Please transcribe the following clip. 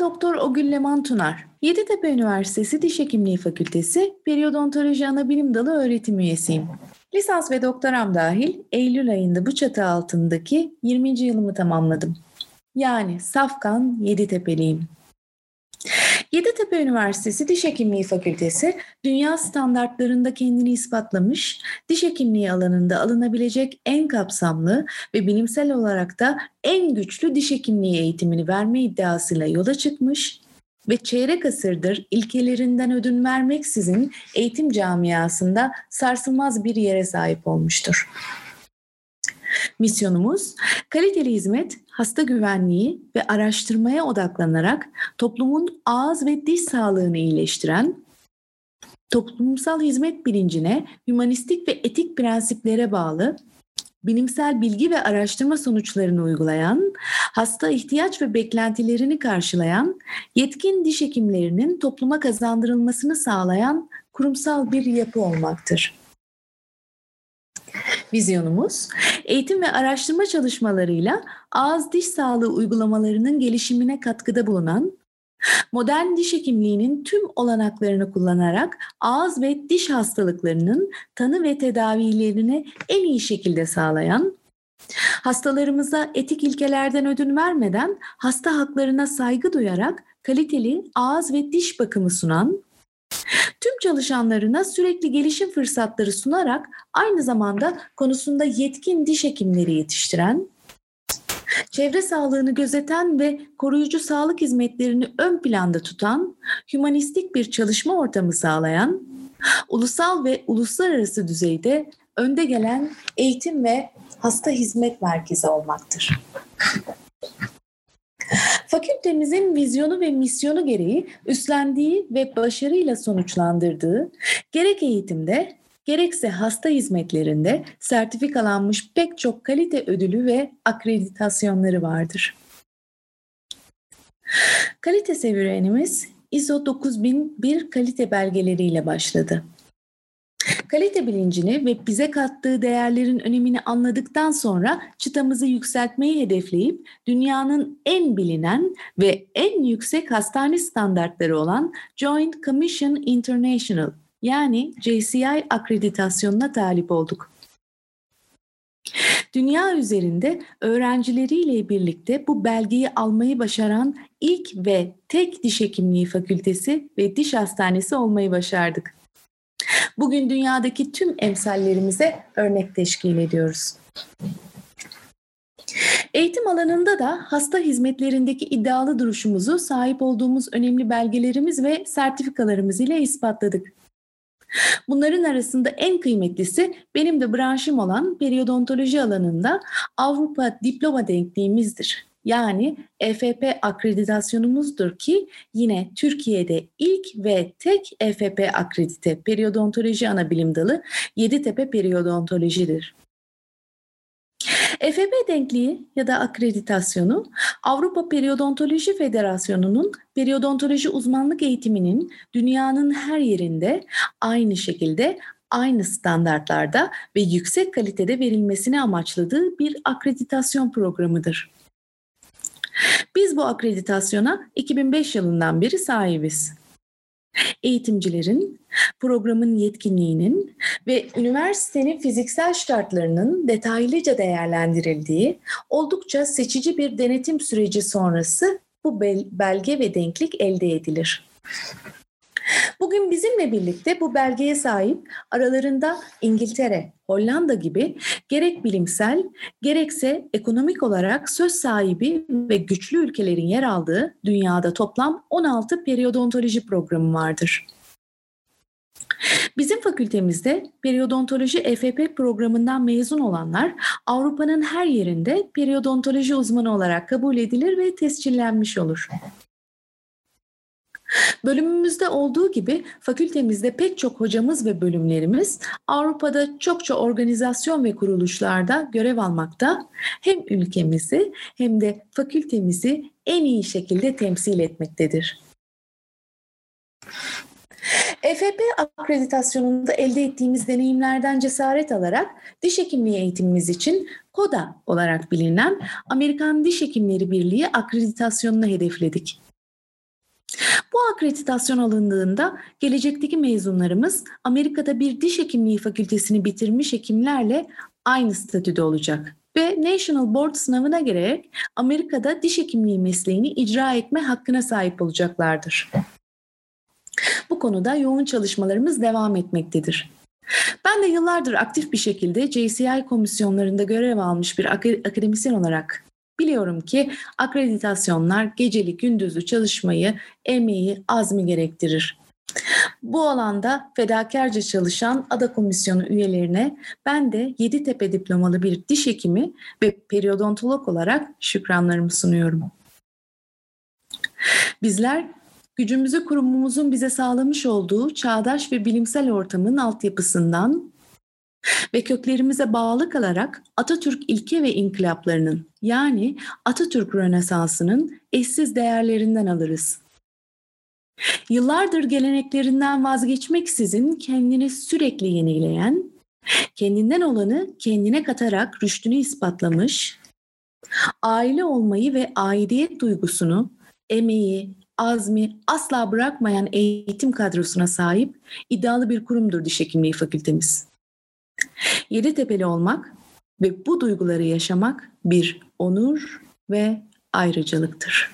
Doktor Ogül Leman Tunar, Yeditepe Üniversitesi Diş Hekimliği Fakültesi Periyodontoloji Anabilim Dalı öğretim üyesiyim. Lisans ve doktoram dahil Eylül ayında bu çatı altındaki 20. yılımı tamamladım. Yani Safkan Yeditepe'liyim. Yeditepe Üniversitesi Diş Hekimliği Fakültesi dünya standartlarında kendini ispatlamış, diş hekimliği alanında alınabilecek en kapsamlı ve bilimsel olarak da en güçlü diş hekimliği eğitimini verme iddiasıyla yola çıkmış ve çeyrek asırdır ilkelerinden ödün vermeksizin eğitim camiasında sarsılmaz bir yere sahip olmuştur. Misyonumuz kaliteli hizmet, hasta güvenliği ve araştırmaya odaklanarak toplumun ağız ve diş sağlığını iyileştiren, toplumsal hizmet bilincine, humanistik ve etik prensiplere bağlı bilimsel bilgi ve araştırma sonuçlarını uygulayan, hasta ihtiyaç ve beklentilerini karşılayan, yetkin diş hekimlerinin topluma kazandırılmasını sağlayan kurumsal bir yapı olmaktır. Vizyonumuz, eğitim ve araştırma çalışmalarıyla ağız diş sağlığı uygulamalarının gelişimine katkıda bulunan, modern diş hekimliğinin tüm olanaklarını kullanarak ağız ve diş hastalıklarının tanı ve tedavilerini en iyi şekilde sağlayan, hastalarımıza etik ilkelerden ödün vermeden hasta haklarına saygı duyarak kaliteli ağız ve diş bakımı sunan, Tüm çalışanlarına sürekli gelişim fırsatları sunarak aynı zamanda konusunda yetkin diş hekimleri yetiştiren, çevre sağlığını gözeten ve koruyucu sağlık hizmetlerini ön planda tutan, hümanistik bir çalışma ortamı sağlayan, ulusal ve uluslararası düzeyde önde gelen eğitim ve hasta hizmet merkezi olmaktır. Fakültemizin vizyonu ve misyonu gereği üstlendiği ve başarıyla sonuçlandırdığı gerek eğitimde gerekse hasta hizmetlerinde sertifikalanmış pek çok kalite ödülü ve akreditasyonları vardır. Kalite serüvenimiz ISO 9001 kalite belgeleriyle başladı. Kalite bilincini ve bize kattığı değerlerin önemini anladıktan sonra çıtamızı yükseltmeyi hedefleyip dünyanın en bilinen ve en yüksek hastane standartları olan Joint Commission International yani JCI akreditasyonuna talip olduk. Dünya üzerinde öğrencileriyle birlikte bu belgeyi almayı başaran ilk ve tek diş hekimliği fakültesi ve diş hastanesi olmayı başardık. Bugün dünyadaki tüm emsallerimize örnek teşkil ediyoruz. Eğitim alanında da hasta hizmetlerindeki iddialı duruşumuzu sahip olduğumuz önemli belgelerimiz ve sertifikalarımız ile ispatladık. Bunların arasında en kıymetlisi benim de branşım olan periyodontoloji alanında Avrupa diploma denkliğimizdir. Yani EFP akreditasyonumuzdur ki yine Türkiye'de ilk ve tek EFP akredite periyodontoloji ana bilim dalı Yeditepe Periyodontolojidir. EFP denkliği ya da akreditasyonu Avrupa Periyodontoloji Federasyonu'nun periyodontoloji uzmanlık eğitiminin dünyanın her yerinde aynı şekilde aynı standartlarda ve yüksek kalitede verilmesini amaçladığı bir akreditasyon programıdır. Biz bu akreditasyona 2005 yılından beri sahibiz. Eğitimcilerin, programın yetkinliğinin ve üniversitenin fiziksel şartlarının detaylıca değerlendirildiği oldukça seçici bir denetim süreci sonrası bu belge ve denklik elde edilir. Bugün bizimle birlikte bu belgeye sahip aralarında İngiltere, Hollanda gibi gerek bilimsel gerekse ekonomik olarak söz sahibi ve güçlü ülkelerin yer aldığı dünyada toplam 16 periyodontoloji programı vardır. Bizim fakültemizde periyodontoloji EFP programından mezun olanlar Avrupa'nın her yerinde periyodontoloji uzmanı olarak kabul edilir ve tescillenmiş olur. Bölümümüzde olduğu gibi fakültemizde pek çok hocamız ve bölümlerimiz Avrupa'da çokça organizasyon ve kuruluşlarda görev almakta hem ülkemizi hem de fakültemizi en iyi şekilde temsil etmektedir. EFP akreditasyonunda elde ettiğimiz deneyimlerden cesaret alarak diş hekimliği eğitimimiz için KODA olarak bilinen Amerikan Diş Hekimleri Birliği akreditasyonunu hedefledik. Bu akreditasyon alındığında gelecekteki mezunlarımız Amerika'da bir diş hekimliği fakültesini bitirmiş hekimlerle aynı statüde olacak ve National Board sınavına girerek Amerika'da diş hekimliği mesleğini icra etme hakkına sahip olacaklardır. Bu konuda yoğun çalışmalarımız devam etmektedir. Ben de yıllardır aktif bir şekilde JCI komisyonlarında görev almış bir akademisyen olarak biliyorum ki akreditasyonlar geceli gündüzlü çalışmayı, emeği, azmi gerektirir. Bu alanda fedakarca çalışan ADA Komisyonu üyelerine ben de Yeditepe diplomalı bir diş hekimi ve periodontolog olarak şükranlarımı sunuyorum. Bizler gücümüzü kurumumuzun bize sağlamış olduğu çağdaş ve bilimsel ortamın altyapısından ve köklerimize bağlı kalarak Atatürk ilke ve inkılaplarının yani Atatürk Rönesansı'nın eşsiz değerlerinden alırız. Yıllardır geleneklerinden vazgeçmeksizin kendini sürekli yenileyen, kendinden olanı kendine katarak rüştünü ispatlamış, aile olmayı ve aidiyet duygusunu, emeği, azmi asla bırakmayan eğitim kadrosuna sahip iddialı bir kurumdur Diş Hekimliği Fakültemiz. Yeditepe'li olmak ve bu duyguları yaşamak bir onur ve ayrıcalıktır.